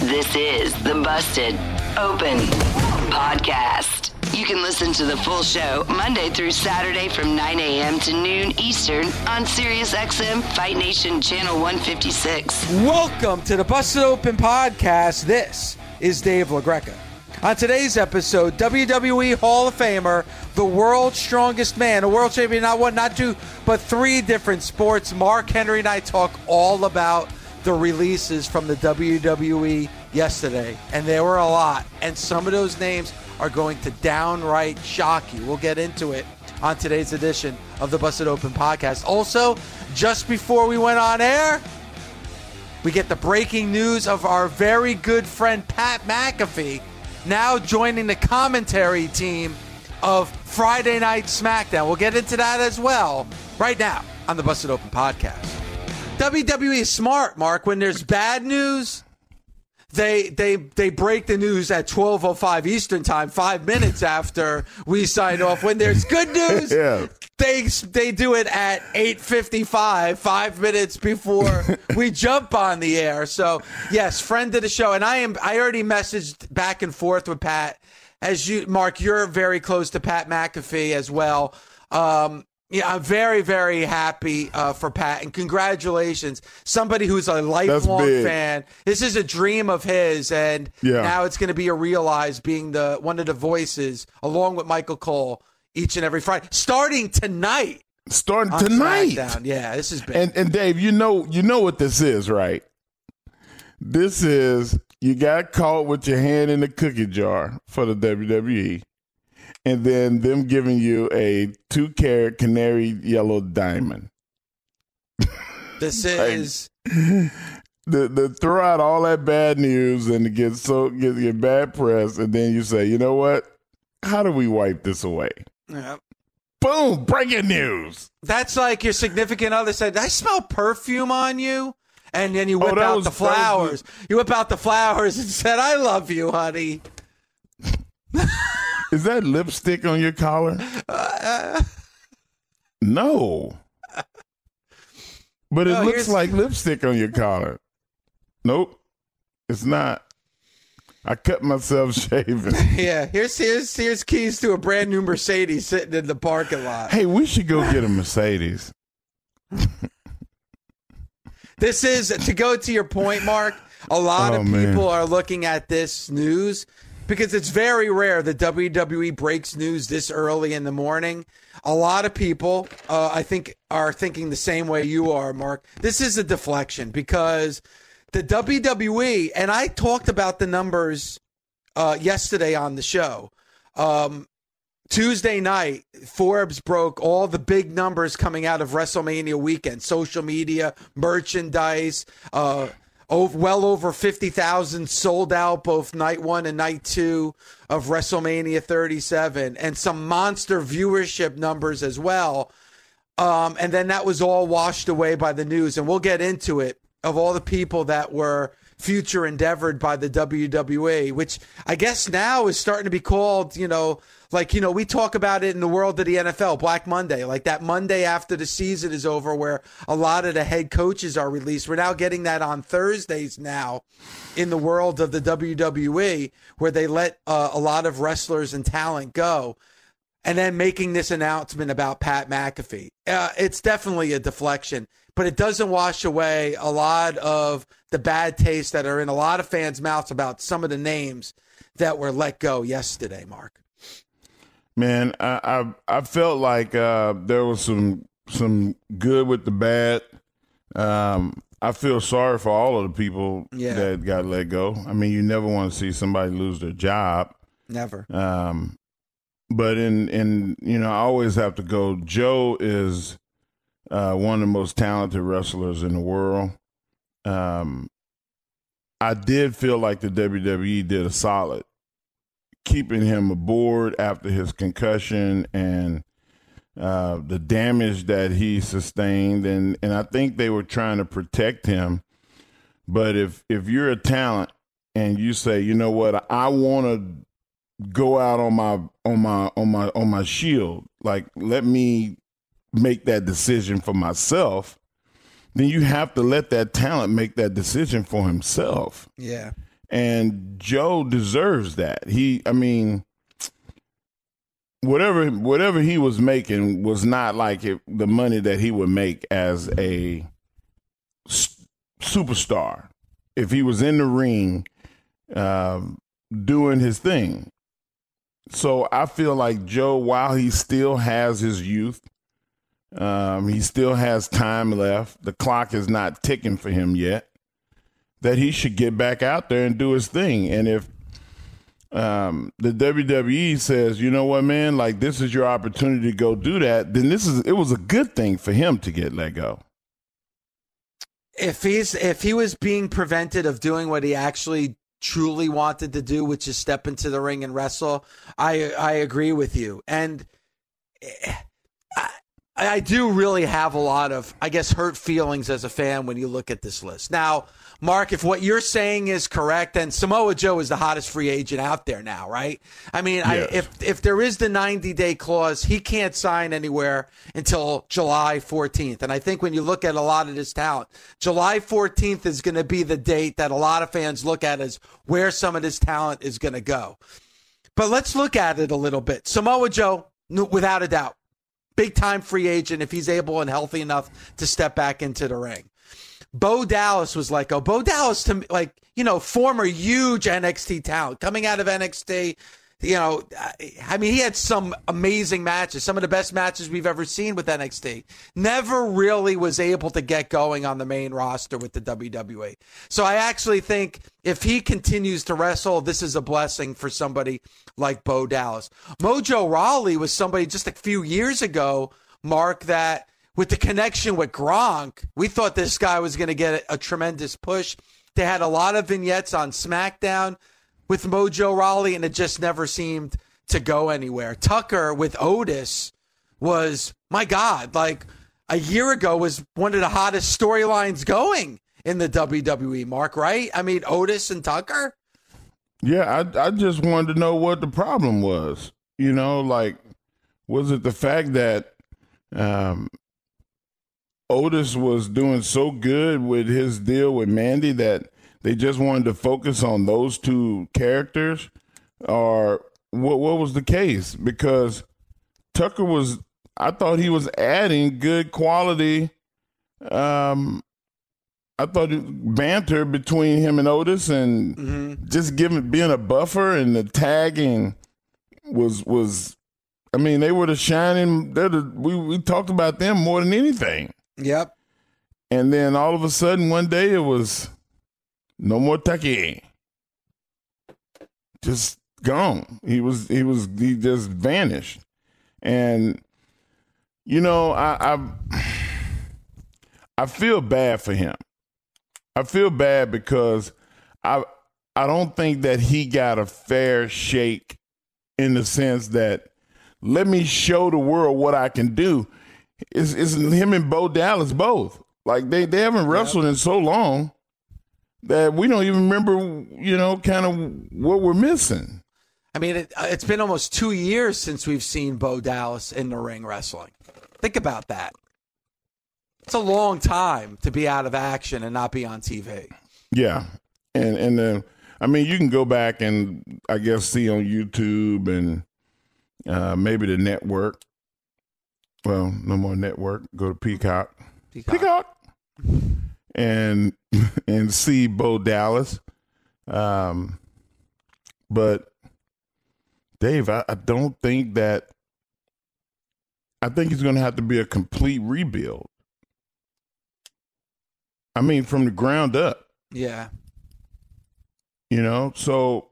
This is the Busted Open Podcast. You can listen to the full show Monday through Saturday from 9 a.m. to noon Eastern on SiriusXM Fight Nation Channel 156. Welcome to the Busted Open Podcast. This is Dave LaGreca. On today's episode, WWE Hall of Famer, the world's strongest man, a world champion, not one, not two, but three different sports. Mark Henry and I talk all about the releases from the WWE yesterday, and there were a lot. And some of those names are going to downright shock you. We'll get into it on today's edition of the Busted Open podcast. Also, just before we went on air, we get the breaking news of our very good friend Pat McAfee now joining the commentary team of Friday Night SmackDown. We'll get into that as well right now on the Busted Open podcast. WWE is smart, Mark. When there's bad news, they they they break the news at 12:05 Eastern Time, 5 minutes after we sign off. When there's good news, Yeah. they they do it at 8:55, 5 minutes before we jump on the air. So, yes, friend of the show and I am I already messaged back and forth with Pat as you Mark, you're very close to Pat McAfee as well. Um yeah, I'm very, very happy uh, for Pat, and congratulations. Somebody who's a lifelong fan. This is a dream of his, and Yeah. now it's going to be a realized being the one of the voices, along with Michael Cole, each and every Friday, starting tonight. Starting tonight. Yeah, this is big. And and Dave, you know you know what this is, right? This is you got caught with your hand in the cookie jar for the WWE, and then them giving you a two carat canary yellow diamond. this is The the throw out all that bad news and to get so get, get bad press, and then you say, you know what? How do we wipe this away? yeah. Boom! Breaking news. that's like your significant other said, "I smell perfume on you." And then you oh, whip Oh, out was- the was flowers. You whip out the flowers and said, "I love you, honey." Is that lipstick on your collar? no. But it No, looks like lipstick on your collar. Nope. It's not. I cut myself shaving. Yeah, here's here's here's keys to a brand new Mercedes sitting in the parking lot. hey, we should go get a Mercedes. This is to go to your point, Mark. A lot Oh, of man. people are looking at this news because it's very rare that WWE breaks news this early in the morning. A lot of people, uh, I think, are thinking the same way you are, Mark. This is a deflection because the WWE, and I talked about the numbers uh, yesterday on the show. Um, Tuesday night, Forbes broke all the big numbers coming out of WrestleMania weekend social media, merchandise, uh, over, well over 50,000 sold out both night one and night two of WrestleMania 37, and some monster viewership numbers as well. Um, and then that was all washed away by the news. And we'll get into it of all the people that were future endeavored by the WWE, which I guess now is starting to be called, you know, like, you know, we talk about it in the world of the NFL, Black Monday, like that Monday after the season is over, where a lot of the head coaches are released. We're now getting that on Thursdays now in the world of the WWE, where they let uh, a lot of wrestlers and talent go and then making this announcement about Pat McAfee. Uh, it's definitely a deflection, but it doesn't wash away a lot of the bad taste that are in a lot of fans' mouths about some of the names that were let go yesterday, Mark. Man, I I, I felt like uh, there was some some good with the bad. Um, I feel sorry for all of the people Yeah. that got let go. I mean, you never want to see somebody lose their job. Never. Um, but in in you know, I always have to go. Joe is uh, one of the most talented wrestlers in the world. Um, I did feel like the WWE did a solid keeping him aboard after his concussion and uh, the damage that he sustained, and and I think they were trying to protect him. But if if you're a talent and you say, you know what, I want to go out on my on my on my on my shield, like let me make that decision for myself, then you have to let that talent make that decision for himself Yeah. And Joe deserves that. He, I mean, whatever whatever he was making was not like it, the money that he would make as a s- superstar if he was in the ring um, doing his thing. So I feel like Joe, while he still has his youth, um, he still has time left. The clock is not ticking for him yet that he should get back out there and do his thing. And if um, the WWE says, you know what, man, like this is your opportunity to go do that, then this is it was a good thing for him to get let go. if he's if he was being prevented of doing what he actually truly wanted to do, which is step into the ring and wrestle, I I agree with you. And eh, I I do really have a lot of I guess hurt feelings as a fan when you look at this list. Now, Mark, if what you're saying is correct, then Samoa Joe is the hottest free agent out there now, right? I mean, I, if if there is the 90 day clause, he can't sign anywhere until July 14th. And I think when you look at a lot of this talent, July 14th is going to be the date that a lot of fans look at as where some of this talent is going to go. But let's look at it a little bit. Samoa Joe, without a doubt, big time free agent if he's able and healthy enough to step back into the ring. Bo Dallas was like, oh, Bo Dallas to like, you know, former huge NXT talent coming out of NXT. You know, I- I mean, he had some amazing matches, some of the best matches we've ever seen with NXT. Never really was able to get going on the main roster with the WWE. So I actually think if he continues to wrestle, this is a blessing for somebody like Bo Dallas. Mojo Rawley was somebody just a few years ago, Mark, that with the connection with Gronk, we thought this guy was going to get a, a tremendous push. They had a lot of vignettes on SmackDown with Mojo Rawley, and it just never seemed to go anywhere. Tucker with Otis was, my God, like a year ago was one of the hottest storylines going in the WWE, Mark, right? I mean, Otis and Tucker? Yeah, I I just wanted to know what the problem was. You know, like was it the fact that um, Otis was doing so good with his deal with Mandy that they just wanted to focus on those two characters, or what? What was the case? Because Tucker was, I thought he was adding good quality. Um, I thought it, banter between him and Otis, and just giving being a buffer and the tagging was was. I mean, they were the shining. They're the, we we talked about them more than anything. Yep. And then all of a sudden, one day it was no more Tucky. Just gone. He was. He was. He just vanished. And you know, I I, I feel bad for him. I feel bad because I I don't think that he got a fair shake in the sense that let me show the world what I can do. It's, it's him and Bo Dallas both. Like they, they haven't wrestled in so long that we don't even remember, you know, kind of what we're missing. I mean, it, uh, it's been almost two years since we've seen Bo Dallas in the ring wrestling. Think about that. It's a long time to be out of action and not be on TV. Yeah, and and uh, I mean, you can go back and I guess see on YouTube and uh, maybe the network. Well, no more network. Go to Peacock. Peacock. Peacock. And and see Bo Dallas. Um, but Dave, I, I don't think that. I think it's going to have to be a complete rebuild. I mean, from the ground up. Yeah. You know, so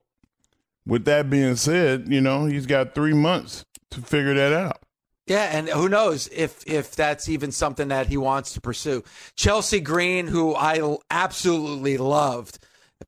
with that being said, you know, he's got three months to figure that out. Yeah, and who knows if if that's even something that he wants to pursue. Chelsea Green, who I absolutely loved,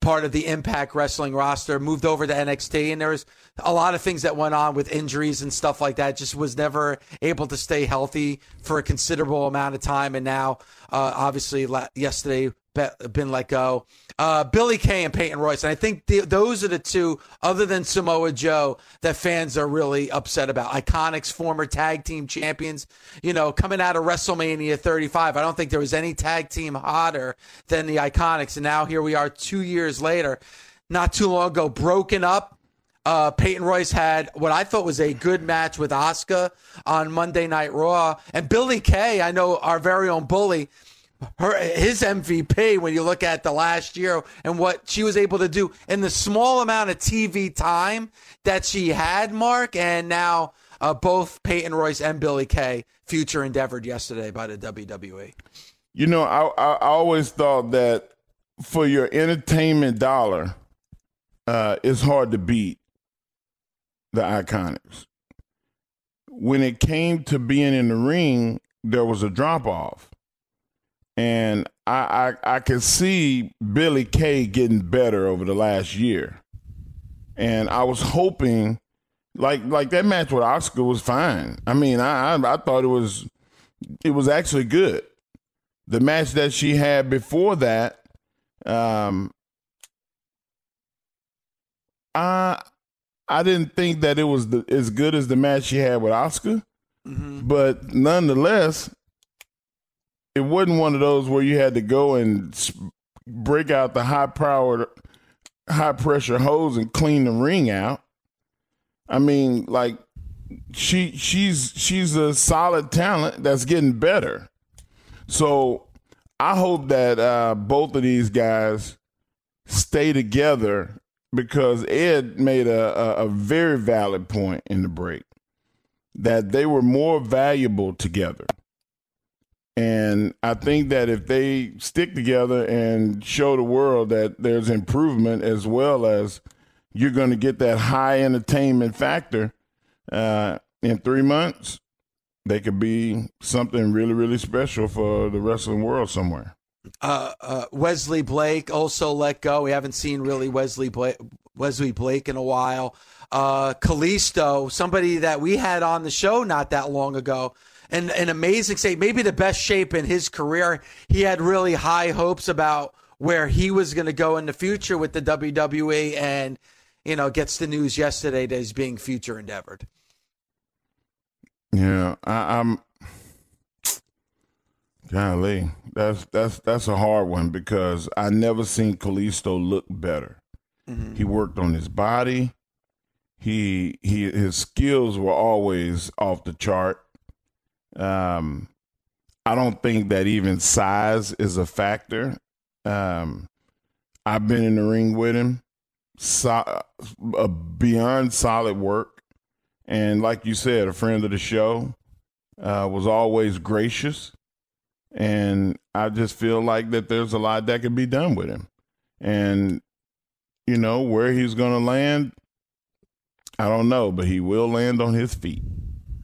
part of the Impact Wrestling roster, moved over to NXT, and there was a lot of things that went on with injuries and stuff like that. Just was never able to stay healthy for a considerable amount of time, and now, uh, obviously, yesterday been let go. Uh, Billie Kay and Peyton Royce. And I think the, those are the two, other than Samoa Joe, that fans are really upset about. Iconics, former tag team champions, you know, coming out of WrestleMania 35. I don't think there was any tag team hotter than the Iconics. And now here we are two years later, not too long ago, broken up. Uh, Peyton Royce had what I thought was a good match with Asuka on Monday Night Raw. And Billie Kay, I know our very own bully, her his MVP when you look at the last year and what she was able to do in the small amount of TV time that she had, Mark, and now uh, both Peyton Royce and Billie Kay future endeavored yesterday by the WWE. You know, I, I, always thought that for your entertainment dollar, uh, it's hard to beat the Iconics. When it came to being in the ring, there was a drop off and I, I I can see Billie Kay getting better over the last year, and I was hoping, like like that match with Oscar was fine. I mean, I I, I thought it was it was actually good. The match that she had before that, um, I I didn't think that it was the, as good as the match she had with Oscar, mm-hmm. but nonetheless, it wasn't one of those where you had to go and break out the high powered, high pressure hose and clean the ring out. I mean, like she she's she's a solid talent that's getting better. So I hope that uh, both of these guys stay together because Ed made a, a, a very valid point in the break that they were more valuable together. And I think that if they stick together and show the world that there's improvement as well as you're going to get that high entertainment factor uh, in three months, they could be something really, really special for the wrestling world somewhere. Uh, uh, Wesley Blake also let go. We haven't seen really Wesley Blake, Wesley Blake in a while. Uh, Kalisto, somebody that we had on the show not that long ago, in an amazing state, maybe the best shape in his career. He had really high hopes about where he was going to go in the future with the WWE, and you know, gets the news yesterday that he's being future endeavored. Yeah, I, I'm. Golly, that's that's that's a hard one because I never seen Kalisto look better. Mm-hmm. He worked on his body. He he his skills were always off the chart. Um, I don't think that even size is a factor. Um, I've been in the ring with him, so, uh, beyond solid work, and like you said, a friend of the show uh, was always gracious, and I just feel like that there's a lot that could be done with him, and you know where he's going to land. I don't know, but he will land on his feet.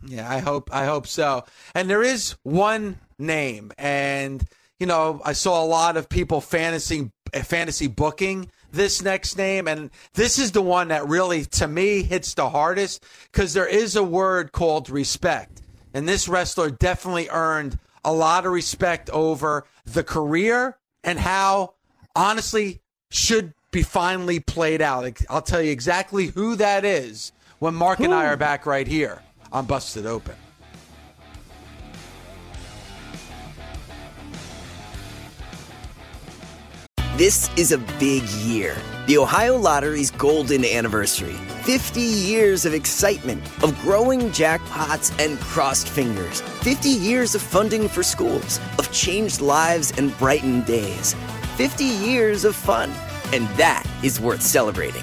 Yeah, I hope I hope so. And there is one name, and you know, I saw a lot of people fantasy fantasy booking this next name, and this is the one that really, to me, hits the hardest because there is a word called respect, and this wrestler definitely earned a lot of respect over the career and how, honestly, should be finally played out. I'll tell you exactly who that is when Mark and I are back right here I'm busted open. This is a big year. The Ohio Lottery's golden anniversary. 50 years of excitement, of growing jackpots and crossed fingers. 50 years of funding for schools, of changed lives and brightened days. 50 years of fun. And that is worth celebrating.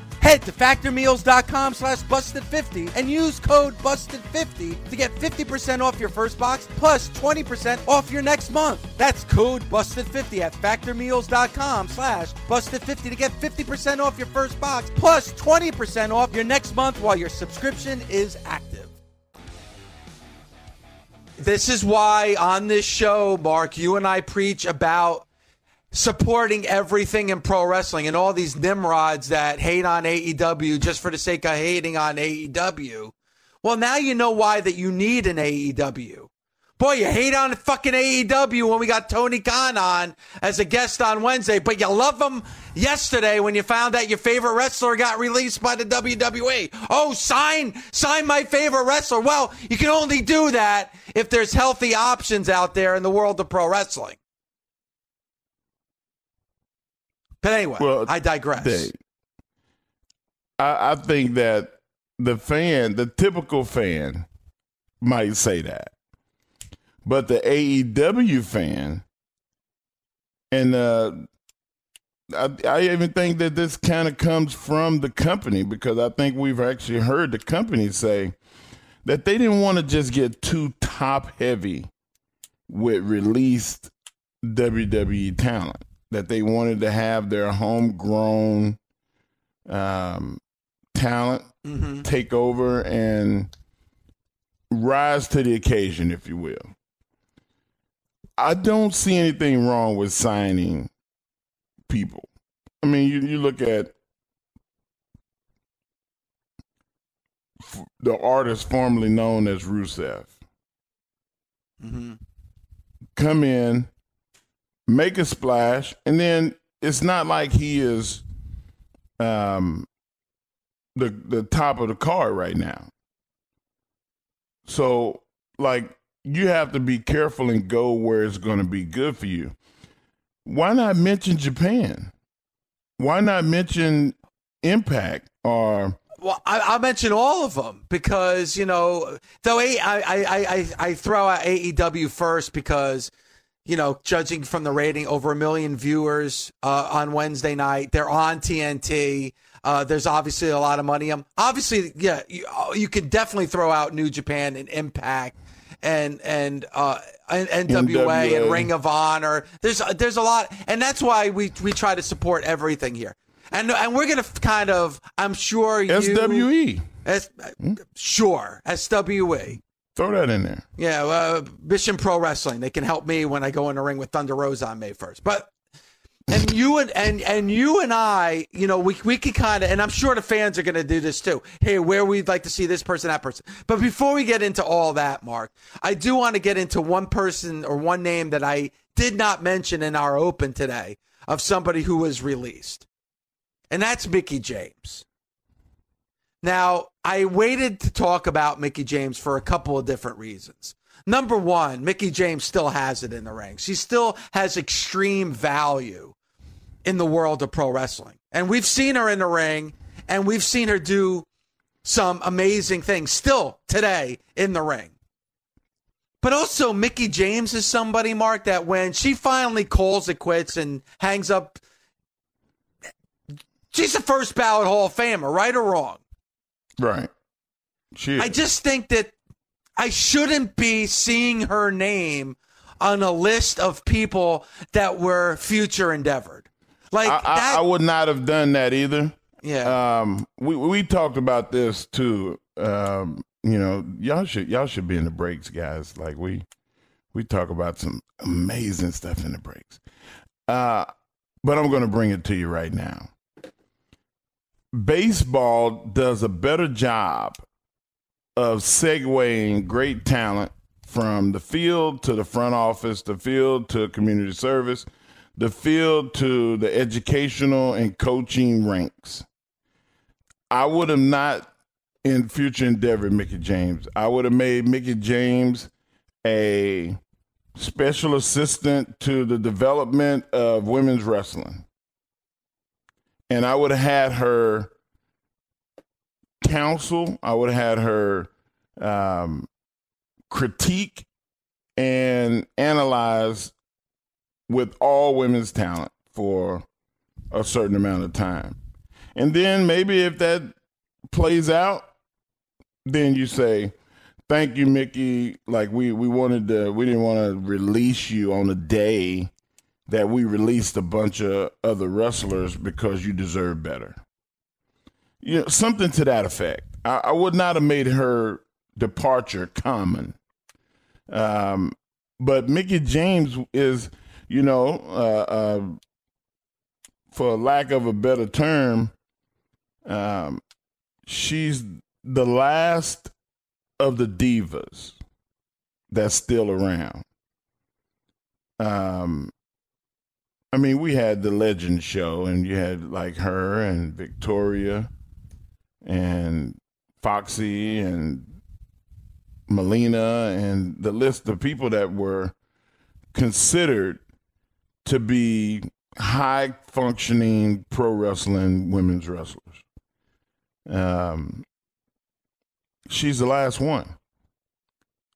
Head to factormeals.com slash busted50 and use code busted50 to get 50% off your first box plus 20% off your next month. That's code busted50 at factormeals.com slash busted50 to get 50% off your first box plus 20% off your next month while your subscription is active. This is why on this show, Mark, you and I preach about supporting everything in pro wrestling and all these nimrods that hate on AEW just for the sake of hating on AEW. Well, now you know why that you need an AEW. Boy, you hate on fucking AEW when we got Tony Khan on as a guest on Wednesday, but you love him yesterday when you found out your favorite wrestler got released by the WWE. Oh, sign, sign my favorite wrestler. Well, you can only do that if there's healthy options out there in the world of pro wrestling. But anyway, Well, I digress. They- I, I think that the fan, the typical fan, might say that, but the AEW fan, and uh, I, I even think that this kind of comes from the company because I think we've actually heard the company say that they didn't want to just get too top heavy with released WWE talent. That they wanted to have their homegrown um, talent Mhm. take over and rise to the occasion, if you will. I don't see anything wrong with signing people. I mean, you, you look at f- the artist formerly known as Rusev. Mhm. come in, make a splash, and then it's not like he is um the the top of the card right now. So like you have to be careful and go where it's going to be good for you. Why not mention Japan? Why not mention Impact or Well, I, I'll mention all of them because you know, though I I I I throw out AEW first because you know, judging from the rating, over a million viewers uh, on Wednesday night. They're on TNT. Uh, there's obviously a lot of money. Um, obviously, yeah, you, you could definitely throw out New Japan and Impact and and uh, and NWA and Ring of Honor. There's there's a lot, and that's why we we try to support everything here. And and we're gonna kind of, I'm sure you SWE? S, sure, SWE. Throw that in there. Yeah, uh, Mission Pro Wrestling. They can help me when I go in the ring with Thunder Rosa on May 1st. But And you and, and and you and I, you know, we we could kind of, and I'm sure the fans are going to do this too. Hey, where we'd like to see this person, that person. But before we get into all that, Mark, I do want to get into one person or one name that I did not mention in our open today of somebody who was released, and that's Mickie James. Now, I waited to talk about Mickie James for a couple of different reasons. Number one, Mickie James still has it in the ring. She still has extreme value in the world of pro wrestling. And we've seen her in the ring and we've seen her do some amazing things still today in the ring. But also, Mickie James is somebody, Mark, that when she finally calls it quits and hangs up, she's the first ballot Hall of Famer, right or wrong? Right. She I just think that I shouldn't be seeing her name on a list of people that were future endeavored. Like I, I, that, I would not have done that either. yeah. Um, we we talked about this too. Um, you know, y'all should y'all should be in the breaks, guys. Like we we talk about some amazing stuff in the breaks. Uh, but I'm going to bring it to you right now. Baseball does a better job of segueing great talent from the field to the front office, the field to community service, the field to the educational and coaching ranks. I would have not in future endeavor Mickie James. I would have made Mickie James a special assistant to the development of women's wrestling. And I would have had her counsel, I would have had her um, critique and analyze with all women's talent for a certain amount of time. And then maybe if that plays out, then you say, Thank you, Mickie. Like we we wanted to we didn't want to release you on a day that we released a bunch of other wrestlers because you deserve better. You know, something to that effect. I, I would not have made her departure common. Um, but Mickie James is, you know, uh, uh, for lack of a better term, um, she's the last of the divas that's still around. Um, I mean, we had the Legend Show, and you had like her and Victoria and Foxy and Melina and the list of people that were considered to be high functioning pro wrestling women's wrestlers. Um, she's the last one.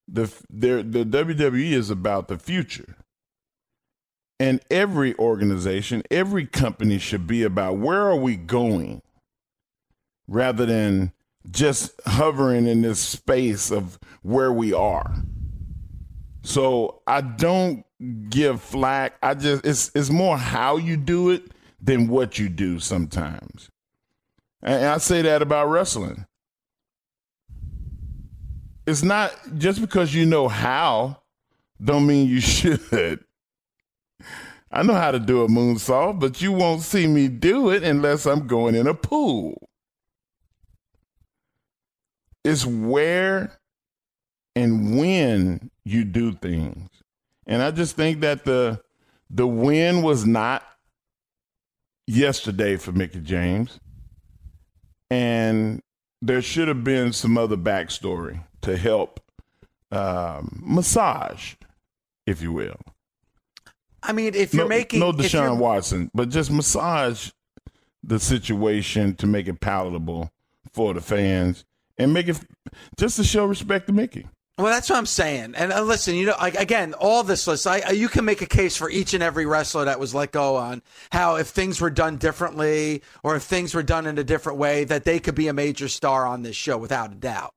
The, the the WWE is about the future. And every organization, every company should be about where are we going rather than just hovering in this space of where we are. So I don't give flack. I just it's it's more how you do it than what you do sometimes. And I say that about wrestling. It's not just because you know how don't mean you should. I know how to do a moonsault, but you won't see me do it unless I'm going in a pool. It's where and when you do things. And I just think that the the win was not yesterday for Mickie James. And there should have been some other backstory to help um, massage, if you will. I mean, if you're no, making no Deshaun Watson, but just massage the situation to make it palatable for the fans and make it just to show respect to Mickie. Well, that's what I'm saying. And uh, listen, you know, like, again, all this list, I, I- you can make a case for each and every wrestler that was let go on how if things were done differently or if things were done in a different way, that they could be a major star on this show without a doubt.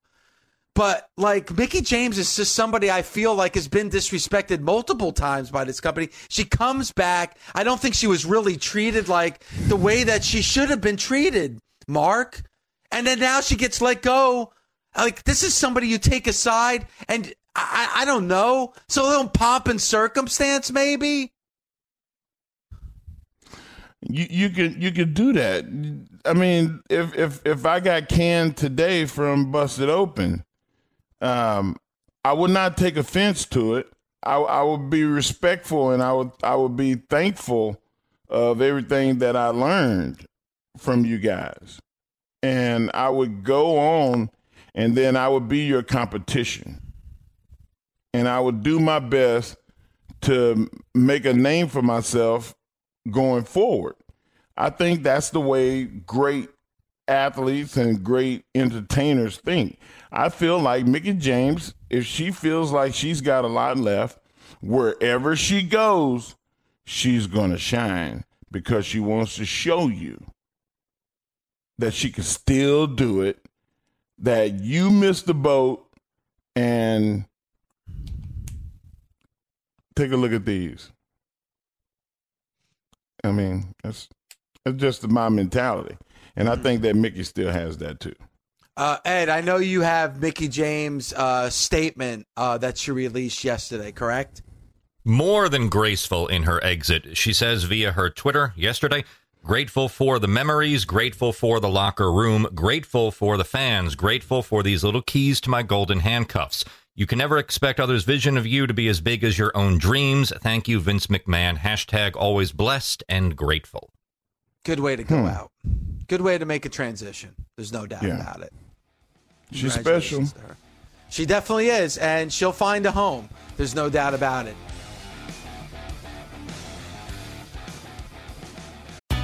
But like Mickie James is just somebody I feel like has been disrespected multiple times by this company. She comes back. I don't think she was really treated like the way that she should have been treated, Mark. And then now she gets let go. Like this is somebody you take aside, and I, I don't know. So a little pomp and circumstance, maybe. You you could you could do that. I mean, if if if I got canned today from Busted Open, um, I would not take offense to it. I, I would be respectful and I would I would be thankful of everything that I learned from you guys. And I would go on and then I would be your competition. And I would do my best to make a name for myself going forward. I think that's the way great athletes and great entertainers think. I feel like Mickie James, if she feels like she's got a lot left, wherever she goes, she's going to shine because she wants to show you that she can still do it, that you missed the boat, and take a look at these. I mean, that's, that's just my mentality. And I think that Mickie still has that too. Uh, Ed, I know you have Mickie James' uh, statement uh, that she released yesterday, correct? More than graceful in her exit. She says via her Twitter yesterday grateful for the memories, grateful for the locker room, grateful for the fans, grateful for these little keys to my golden handcuffs. You can never expect others' vision of you to be as big as your own dreams. Thank you, Vince McMahon. Hashtag always blessed and grateful. Good way to go hmm. out. Good way to make a transition. There's no doubt yeah. about it. She's special. She definitely is, and she'll find a home. There's no doubt about it.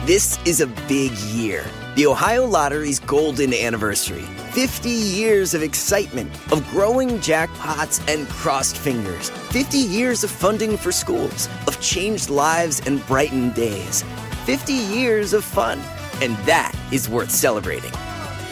This is a big year. The Ohio Lottery's golden anniversary. 50 years of excitement, of growing jackpots and crossed fingers. 50 years of funding for schools, of changed lives and brightened days. 50 years of fun. And that is worth celebrating.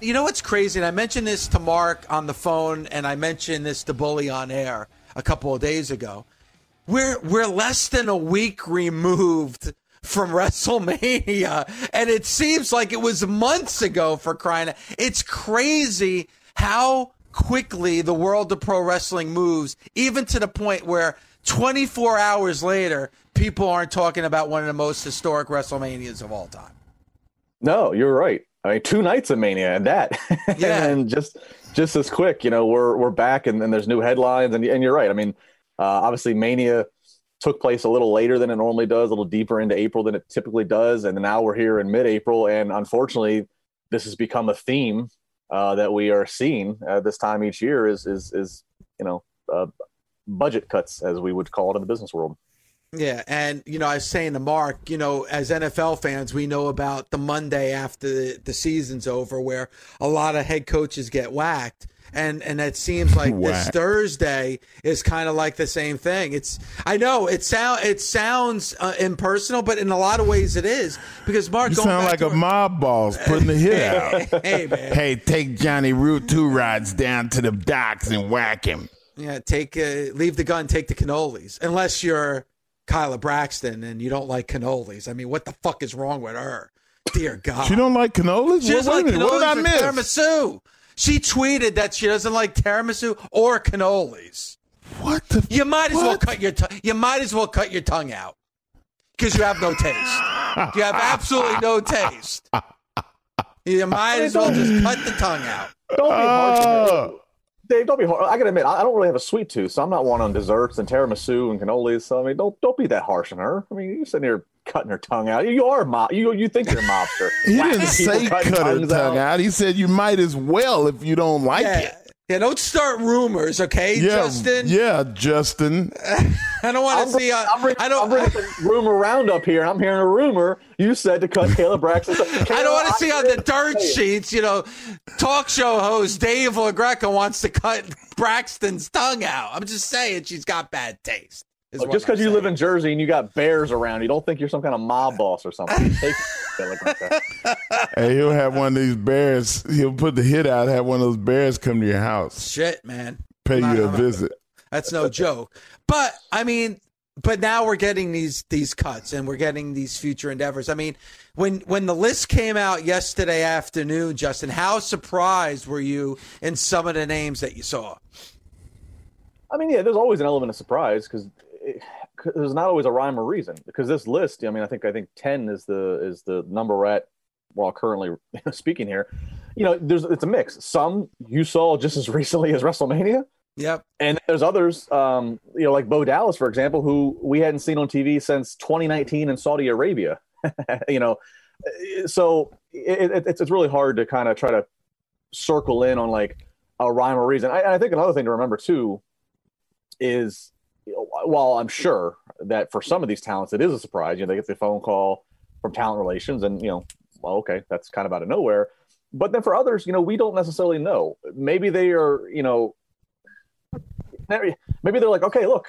You know what's crazy? And I mentioned this to Mark on the phone, and I mentioned this to Bully on air a couple of days ago. We're we're less than a week removed from WrestleMania, and it seems like it was months ago for crying. Out. It's crazy how quickly the world of pro wrestling moves, even to the point where 24 hours later, people aren't talking about one of the most historic WrestleManias of all time. No, you're right. I mean, two nights of Mania and that, yeah, and just just as quick. You know, we're we're back and, and there's new headlines, and and you're right. I mean, uh, obviously Mania took place a little later than it normally does, a little deeper into April than it typically does, and now we're here in mid-April, and unfortunately, this has become a theme uh, that we are seeing uh, this time each year. Is is is you know uh, budget cuts, as we would call it in the business world. Yeah, and you know, I was saying to Mark, you know, as NFL fans, we know about the Monday after the, the season's over, where a lot of head coaches get whacked, and and it seems like this Thursday is kind of like the same thing. It's I know it sound it sounds uh, impersonal, but in a lot of ways it is because Mark you sound like a mob boss putting the hit out. hey man, hey, take Johnny Root two rides down to the docks and whack him. Yeah, take uh, leave the gun, take the cannolis, unless you're Kayla Braxton and you don't like cannolis. I mean, what the fuck is wrong with her? Dear God. She don't like cannolis? She doesn't like cannolis what did I miss? tiramisu. She tweeted that she doesn't like tiramisu or cannolis. What the? You might as what? well cut your tu- you might as well cut your tongue out because you have no taste. you have absolutely no taste. You might as well just cut the tongue out. Don't be harsh. On her. Dave, don't be hard. I gotta admit, I I don't really have a sweet tooth, so I'm not one on desserts and tiramisu and cannolis. So I mean, don't don't be that harsh on her. I mean, you're sitting here cutting her tongue out. You are a mob. You you think you're a mobster? he Whacking didn't say cut her tongues tongue out. He said you might as well if you don't like Yeah. it. Yeah, don't start rumors, okay, Yeah, Justin? yeah, Justin. I don't want to see. Uh, I'm, bringing, I don't. I'm bringing the rumor round up here. I'm hearing a rumor. You said to cut Kayla Braxton. I don't want to see on the dirt sheets, you know, talk show host Dave LaGreca wants to cut Braxton's tongue out. I'm just saying she's got bad taste. is Just because you live in Jersey and you got bears around, you don't think you're some kind of mob boss or something. Take it like that. Hey, he'll have one of these bears. He'll put the hit out. Have one of those bears come to your house, Shit, man. pay Not- you a I'm- visit. That's no joke. But I mean, but now we're getting these these cuts and we're getting these future endeavors. I mean, when when the list came out yesterday afternoon, Justin, how surprised were you in some of the names that you saw? I mean, yeah, there's always an element of surprise because there's not always a rhyme or reason. Because this list, I mean, I think I think ten is the is the number we're at while currently speaking here. You know, there's it's a mix. Some you saw just as recently as WrestleMania, Yep. and there's others, um, you know, like Bo Dallas, for example, who we hadn't seen on TV since 2019 in Saudi Arabia. you know, so it, it, it's it's really hard to kind of try to circle in on like a rhyme or reason. I, I think another thing to remember too is while I'm sure that for some of these talents it is a surprise, you know, they get the phone call from talent relations and you know, well, okay, that's kind of out of nowhere. But then for others, you know, we don't necessarily know. Maybe they are, you know, maybe they're like, okay, look,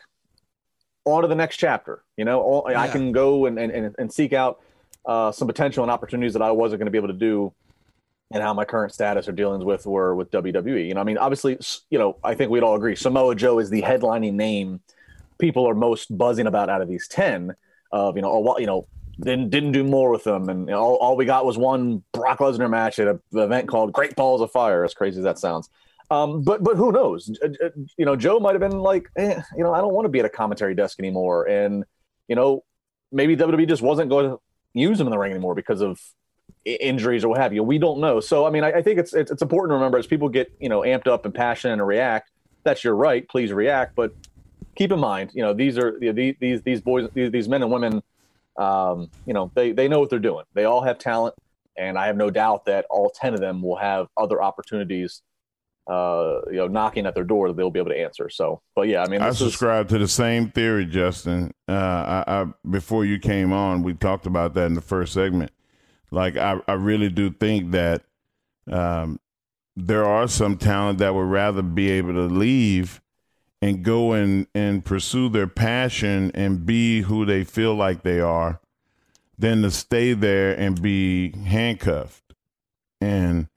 on to the next chapter. You know, I Yeah. can go and, and, and seek out uh, some potential and opportunities that I wasn't going to be able to do and how my current status or dealings with were with WWE. You know, I mean, obviously, you know, I think we'd all agree Samoa Joe is the headlining name people are most buzzing about out of these 10 of, you know, oh, well, you know, didn't, didn't do more with them. And all, all we got was one Brock Lesnar match at an event called Great Balls of Fire, as crazy as that sounds. Um, but but who knows? You know, Joe might have been like, eh, you know, I don't want to be at a commentary desk anymore, and you know, maybe WWE just wasn't going to use him in the ring anymore because of injuries or what have you. We don't know. So I mean, I, I think it's, it's it's important to remember as people get you know amped up and passionate and react. That's your right. Please react, but keep in mind, you know, these are you know, these these boys, these, these men and women. Um, you know, they they know what they're doing. They all have talent, and I have no doubt that all ten of them will have other opportunities uh, you know, knocking at their door that they'll be able to answer. So, but yeah, I mean, I this is, subscribe to the same theory, Justin. Uh, I, I before you came on, we talked about that in the first segment. Like, I, I really do think that um, there are some talent that would rather be able to leave and go and and pursue their passion and be who they feel like they are, than to stay there and be handcuffed. And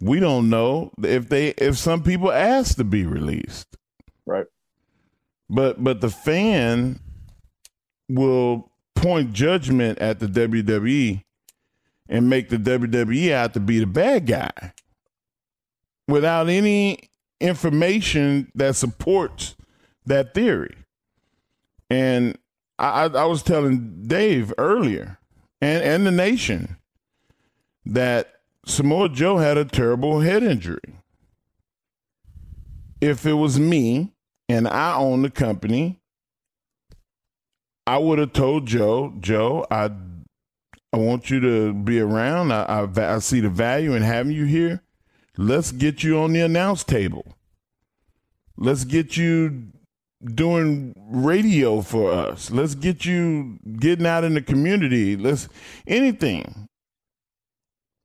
we don't know if they if some people ask to be released. right. But but the fan will point judgment at the WWE and make the WWE out to be the bad guy without any information that supports that theory. And I, I, was telling Dave earlier and, and the nation that Samoa Joe had a terrible head injury. If it was me and I own the company, I would have told Joe, Joe, I I want you to be around. I, I, I see the value in having you here. Let's get you on the announce table. Let's get you doing radio for us. Let's get you getting out in the community. Let's anything.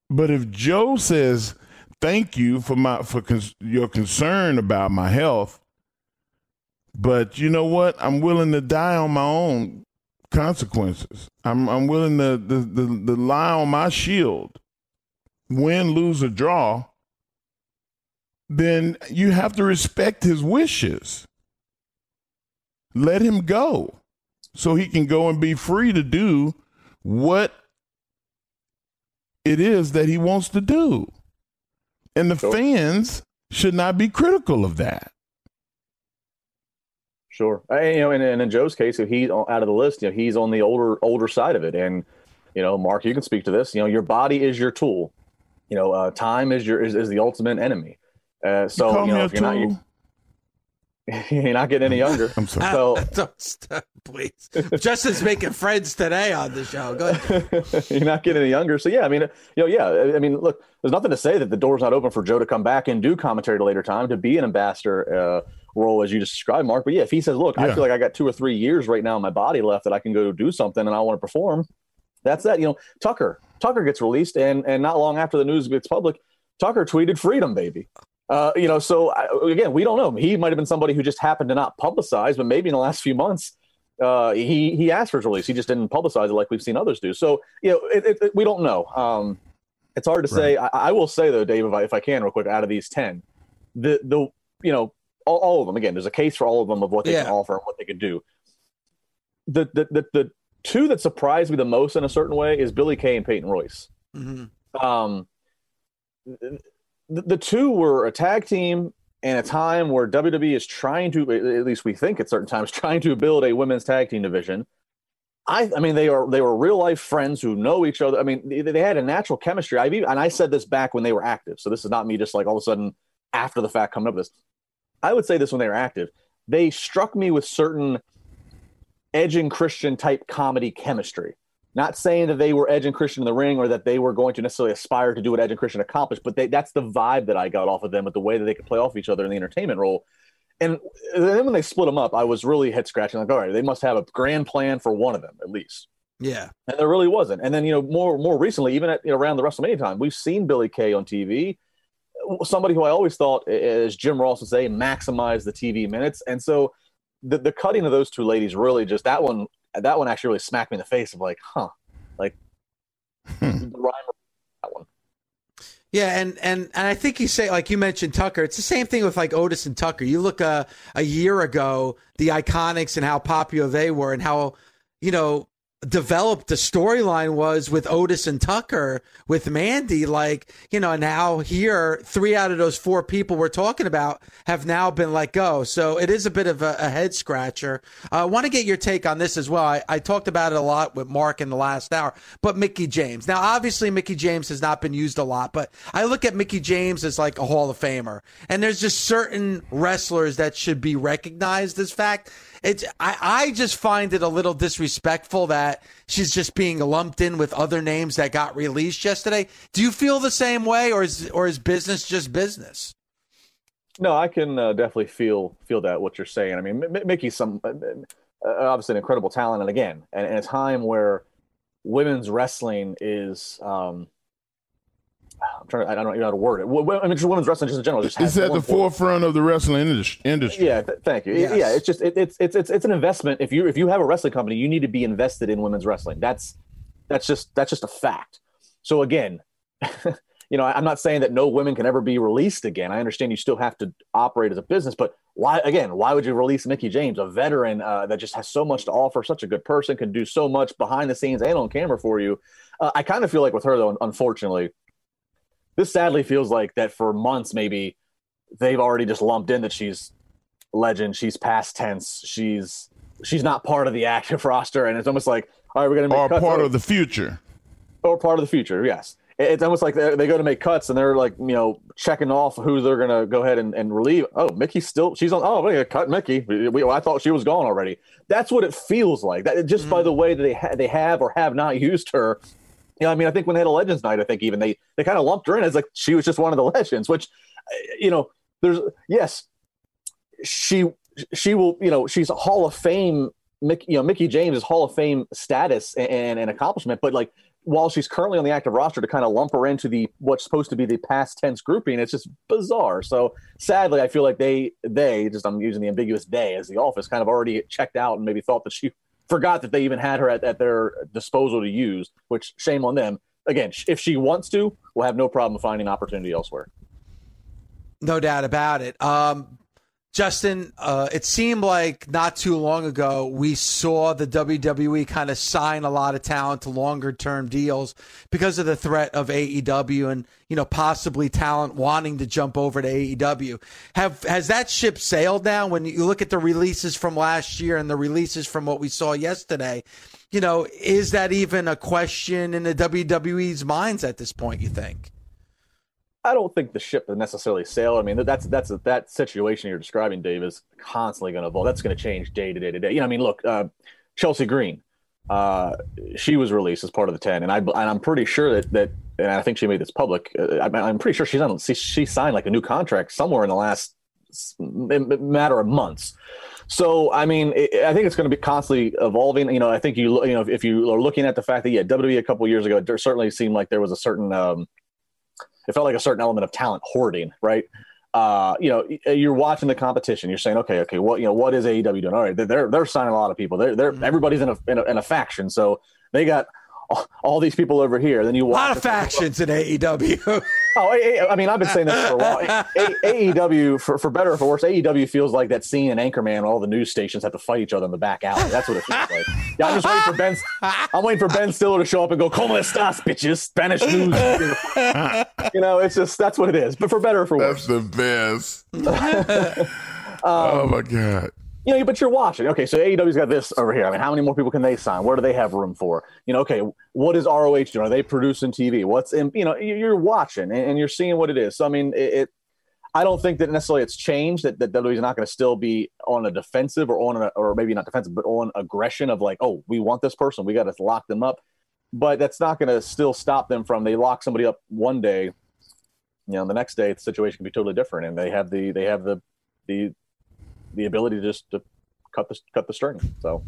But if Joe says thank you for my for cons- your concern about my health, but you know what? I'm willing to die on my own consequences. I'm I'm willing to to, to, to lie on my shield, win, lose, or draw. Then you have to respect his wishes. Let him go, so he can go and be free to do what it is that he wants to do. And the Sure. fans should not be critical of that. Sure. I, you know, and, and in Joe's case, if he's out of the list, you know, he's on the older older side of it, and You know, Mark, you can speak to this. You know, your body is your tool. You know, uh, time is your is, is the ultimate enemy. Uh, so you, you know, if you're not you, you're not getting any younger. I'm sorry. So Don't stop, please. Justin's making friends today on the show. Go ahead. you're not getting any younger. So yeah, I mean, you know, yeah, I mean, look, there's nothing to say that the door's not open for Joe to come back and do commentary at a later time to be an ambassador uh, role as you just described, Mark. But yeah, if he says, look, Yeah. I feel like I got two or three years right now in my body left that I can go do something and I want to perform, that's that. You know, Tucker, Tucker gets released, and and not long after the news gets public, Tucker tweeted "Freedom, baby." Uh, you know, so I, again, we don't know. He might have been somebody who just happened to not publicize, but maybe in the last few months, uh, he he asked for his release. He just didn't publicize it like we've seen others do. So you know, it, it, it- we don't know. Um, it's hard to say. I, I will say though, Dave, if I, if I can, real quick, out of these ten, the the you know all, all of them. Again, there's a case for all of them of what they can offer and what they could do. The the the, the two that surprised me the most in a certain way is Billie Kay and Peyton Royce Mhm. um, the, two were a tag team in a time where WWE is trying to, at least we think at certain times, trying to build a women's tag team division. I, I mean, they are they were real life friends who know each other. I mean, they, they had a natural chemistry. I've even, and I said this back when they were active. So this is not me just like all of a sudden after the fact coming up with this. I would say this when they were active. They struck me with certain Edge and Christian type comedy chemistry. Not saying that they were Edge and Christian in the ring or that they were going to necessarily aspire to do what Edge and Christian accomplished, but they, that's the vibe that I got off of them with the way that they could play off each other in the entertainment role. And then when they split them up, I was really head scratching, like, all right, they must have a grand plan for one of them at least. Yeah. And there really wasn't. And then, you know, more more recently, even at you know, around the WrestleMania time, we've seen Billie Kay on TV. Somebody who I always thought, as Jim Ross would say, maximize the TV minutes. And so the, the cutting of those two ladies really just that one that one actually really smacked me in the face of like, huh, like the rhyme that one. Yeah, and and and I think you say like you mentioned Tucker. It's the same thing with like Otis and Tucker. You look uh, a year ago, the Iconics and how popular they were, and how you know developed the storyline was with Otis and Tucker with Mandy. Like you know, now here three out of those four people we're talking about have now been let go. So it is a bit of a, a head scratcher. I want to get your take on this as well. I, I talked about it a lot with Mark in the last hour, but Mickie James. Now, obviously, Mickie James has not been used a lot, but I look at Mickie James as like a Hall of Famer, and there's just certain wrestlers that should be recognized as fact. It's I, I just find it a little disrespectful that she's just being lumped in with other names that got released yesterday. Do you feel the same way, or is or is business just business? No, I can uh, definitely feel feel that what you're saying. I mean, M- Mickie's some uh, obviously an incredible talent, and again, and in a time where women's wrestling is, um, I'm trying. To, I don't know how to word it. Wo- I mean, just women's wrestling just in general. Just has It's at the forefront of the wrestling industry. Yeah, th- thank you. Yes. Yeah, it's just it, it's it's it's it's an investment. If you if you have a wrestling company, you need to be invested in women's wrestling. That's that's just that's just a fact. So again, you know, I- I'm not saying that no women can ever be released again. I understand you still have to operate as a business, but why again? Why would you release Mickie James, a veteran uh, that just has so much to offer, such a good person, can do so much behind the scenes and on camera for you? Uh, I kind of feel like with her though, unfortunately, this sadly feels like that for months maybe they've already just lumped in that she's legend, she's past tense, she's she's not part of the active roster, and it's almost like all right, we're gonna make Or cuts. part of the future. or part of the future. Yes, it's almost like they they go to make cuts and they're like you know checking off who they're gonna go ahead and, and relieve. Oh, Mickie's still she's on. Oh, we gotta cut Mickie. We, we- I thought she was gone already. That's what it feels like. That just by mm. the way that they ha- they have or have not used her. You know, I mean, I think when they had a Legends night, I think even they they kind of lumped her in as like she was just one of the legends. Which, you know, there's yes, she she will you know she's a Hall of Fame. Mickie, you know, Mickie James is Hall of Fame status and, and accomplishment, but like while she's currently on the active roster to kind of lump her into the what's supposed to be the past tense grouping, it's just bizarre. So sadly, I feel like they they just I'm using the ambiguous they as the office kind of already checked out and maybe thought that she forgot that they even had her at, at their disposal to use. Which shame on them. Again, if she wants to, we'll have no problem finding opportunity elsewhere. No doubt about it. Um, Justin, uh, it seemed like not too long ago we saw the WWE kind of sign a lot of talent to longer term deals because of the threat of AEW and you know possibly talent wanting to jump over to AEW. Have has that ship sailed now? When you look at the releases from last year and the releases from what we saw yesterday, you know, is that even a question in the WWE's minds at this point? You think? I don't think the ship would necessarily sail. I mean, that's that's that situation you're describing, Dave, is constantly going to evolve. That's going to change day to day to day. You know, I mean, look, uh, Chelsea Green, uh, she was released as part of the ten, and I and I'm pretty sure that that, and I think she made this public. Uh, I, am pretty sure she's on. She, she signed like a new contract somewhere in the last matter of months. So, I mean, it, I think it's going to be constantly evolving. You know, I think you, you know, if you are looking at the fact that yeah, WWE a couple years ago, it certainly seemed like there was a certain um, it felt like a certain element of talent hoarding, right? Uh, you know, you're watching the competition. You're saying, okay, okay, what you know, what is AEW doing? All right, they're they're signing a lot of people. They're they're mm-hmm. everybody's in a, in a in a faction, so they got all, these people over here. Then you watch a lot of factions in AEW. oh, I mean, I've been saying this for a while. AEW, for, for better or for worse, AEW feels like that scene in Anchorman. All the news stations have to fight each other in the back alley. That's what it feels like. Yeah, I'm just waiting for Ben. I'm waiting for Ben Stiller to show up and go, "Como estas, bitches?" Spanish news. you know, it's just that's what it is. But for better or for worse, that's the best. um, oh my god you know, but you're watching. Okay, so AEW's got this over here. I mean, how many more people can they sign? Where do they have room for? You know, okay, what is ROH doing? Are they producing TV? What's in? You know, you're watching and you're seeing what it is. So I mean, it. it I don't think that necessarily it's changed. That that WWE's not going to still be on a defensive or on a, or maybe not defensive, but on aggression of like, oh, we want this person, we got to lock them up. But that's not going to still stop them from they lock somebody up one day, you know, the next day the situation can be totally different, and they have the they have the the the ability to just to cut the cut the string. So.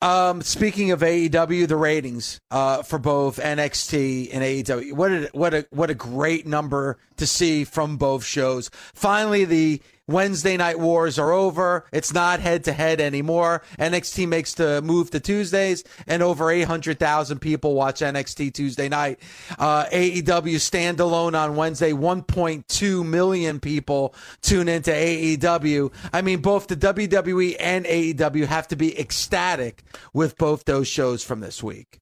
Um, speaking of AEW, the ratings uh, for both NXT and AEW, what a what a what a great number to see from both shows. Finally, the Wednesday night wars are over. It's not head to head anymore. NXT makes the move to Tuesdays, and over 800,000 people watch NXT Tuesday night. Uh, AEW standalone on Wednesday, 1.2 million people tune into AEW. I mean, both the WWE and AEW have to be ecstatic with both those shows from this week.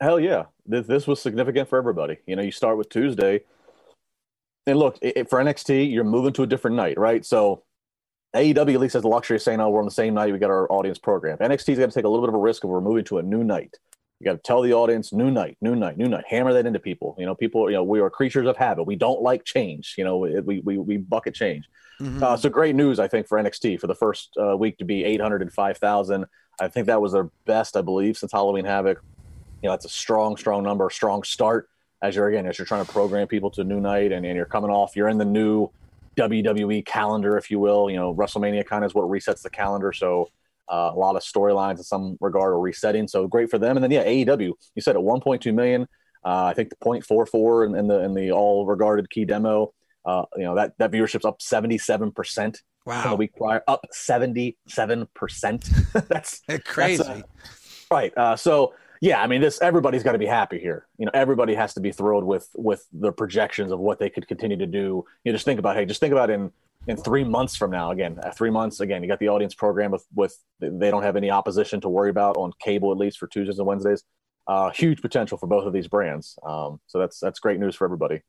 Hell yeah. This, this was significant for everybody. You know, you start with Tuesday and look, it, for NXT, you're moving to a different night, right? So AEW at least has the luxury of saying, "Oh, we're on the same night. We got our audience program." NXT's got to take a little bit of a risk of we're moving to a new night. You got to tell the audience, "New night, new night, new night." Hammer that into people. You know, people. You know, we are creatures of habit. We don't like change. You know, we we we bucket change. Mm-hmm. Uh, so great news, I think, for NXT for the first uh, week to be eight hundred and five thousand. I think that was their best, I believe, since Halloween Havoc. You know, that's a strong, strong number, strong start as you're again as you're trying to program people to new night and, and you're coming off you're in the new WWE calendar if you will you know WrestleMania kind of is what resets the calendar. So uh, a lot of storylines in some regard are resetting. So great for them. And then yeah AEW you said at 1.2 million uh, I think the 0.44 in, in the in the all regarded key demo uh, you know that that viewership's up 77 percent wow from the week prior up 77 percent. That's crazy. that's, right uh, so yeah, I mean, this everybody's got to be happy here. You know, everybody has to be thrilled with with the projections of what they could continue to do. You know, just think about hey, just think about in in three months from now. Again, uh, three months. Again, you got the audience program with with they don't have any opposition to worry about on cable at least for Tuesdays and Wednesdays. Uh, huge potential for both of these brands. Um, so that's that's great news for everybody.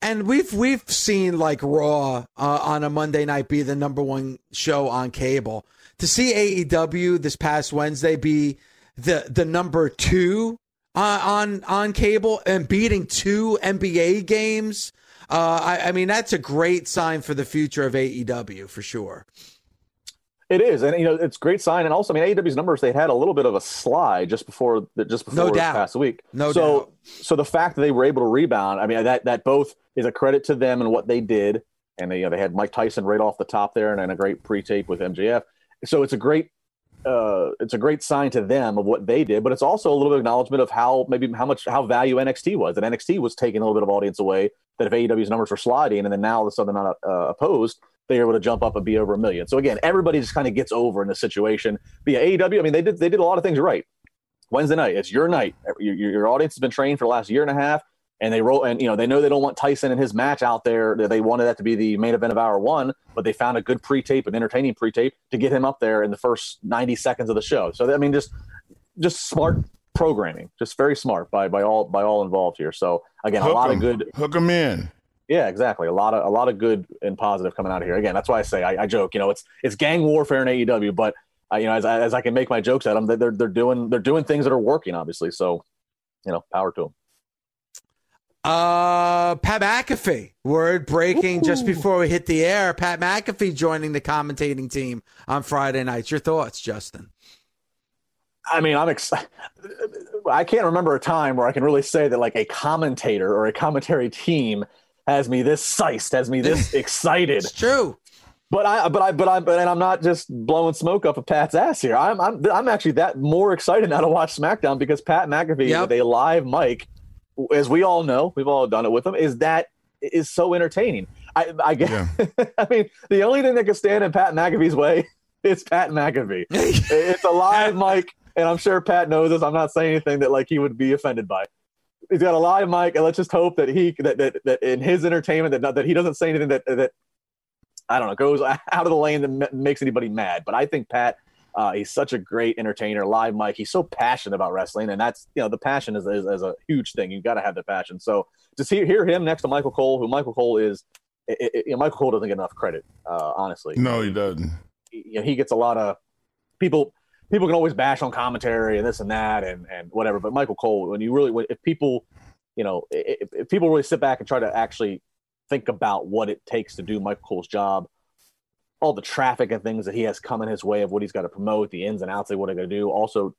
And we've we've seen like Raw uh, on a Monday night be the number one show on cable. To see AEW this past Wednesday be the the number two uh, on on cable and beating two NBA games. Uh, I, I mean, that's a great sign for the future of AEW for sure. It is, and you know, it's a great sign. And also, I mean, AEW's numbers they had a little bit of a slide just before just before no this doubt. past week. No so, doubt. So the fact that they were able to rebound, I mean, that that both is a credit to them and what they did. And they, you know, they had Mike Tyson right off the top there, and, and a great pre-tape with MJF. So it's a great uh, it's a great sign to them of what they did, but it's also a little bit of acknowledgement of how maybe how much how value NXT was. That NXT was taking a little bit of audience away. That if AEW's numbers were sliding, and then now all of a sudden they're not uh, opposed, they're able to jump up and be over a million. So again, everybody just kind of gets over in this situation. But yeah, AEW, I mean, they did they did a lot of things right. Wednesday night, it's your night. Your, your audience has been trained for the last year and a half. And they roll and you know they know they don't want Tyson and his match out there. They wanted that to be the main event of hour one, but they found a good pre-tape, an entertaining pre-tape to get him up there in the first ninety seconds of the show. So I mean, just just smart programming, just very smart by by all by all involved here. So again, Hook a lot 'em. of good. Hook them in. Yeah, exactly. A lot of a lot of good and positive coming out of here. Again, that's why I say I, I joke. You know, it's it's gang warfare in AEW, but uh, you know, as I, as I can make my jokes at them, they're they're doing they're doing things that are working, obviously. So, you know, power to them. Uh, Pat McAfee. Word breaking just before we hit the air. Pat McAfee joining the commentating team on Friday nights. Your thoughts, Justin? I mean, I'm excited. I can't remember a time where I can really say that like a commentator or a commentary team has me this sized, has me this excited. It's true. But I, but I, but I, but and I'm not just blowing smoke up of Pat's ass here. I'm, I'm, I'm actually that more excited now to watch SmackDown because Pat McAfee Yep. with a live mic, as we all know, we've all done it with him, is that is so entertaining. I, I guess. I mean, the only thing that can stand in Pat McAfee's way is Pat McAfee. it's a live mic, and I'm sure Pat knows this. I'm not saying anything that like he would be offended by. He's got a live mic, and let's just hope that he that that, that in his entertainment that not, that he doesn't say anything that that I don't know goes out of the lane that ma- makes anybody mad. But I think Pat. Uh, he's such a great entertainer, live mic. He's so passionate about wrestling, and that's you know the passion is, is, is a huge thing. You've got to have the passion. So to see hear him next to Michael Cole, who Michael Cole is, it, it, you know, Michael Cole doesn't get enough credit, uh, honestly No, he doesn't. you know, he gets a lot of people. People can always bash on commentary and this and that and and whatever. But Michael Cole, when you really, when- if people, you know, if, if people really sit back and try to actually think about what it takes to do Michael Cole's job, all the traffic and things that he has coming his way of what he's got to promote, the ins and outs of what he's going to do. Also,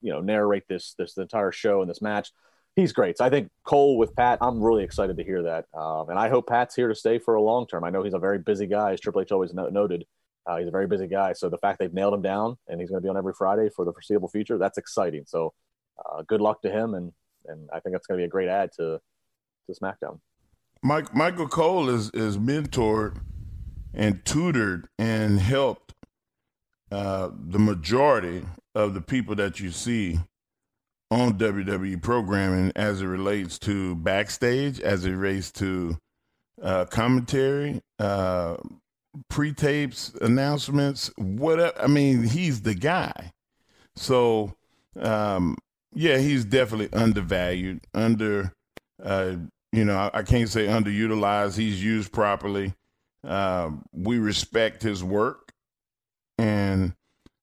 you know, narrate this this entire show and this match. He's great. So I think Cole with Pat, I'm really excited to hear that, um, and I hope Pat's here to stay for a long term. I know he's a very busy guy, as Triple H always no- noted. Uh, he's a very busy guy. So the fact they've nailed him down and he's going to be on every Friday for the foreseeable future, that's exciting. So uh, good luck to him, and and I think that's going to be a great add to to SmackDown. Mike Michael Cole is is mentored and tutored and helped uh, the majority of the people that you see on WWE programming as it relates to backstage, as it relates to uh, commentary, uh, pre-tapes, announcements, whatever. I mean, he's the guy. So, um, yeah, he's definitely undervalued, under, uh, you know, I, I can't say underutilized. He's used properly. Uh, we respect his work, and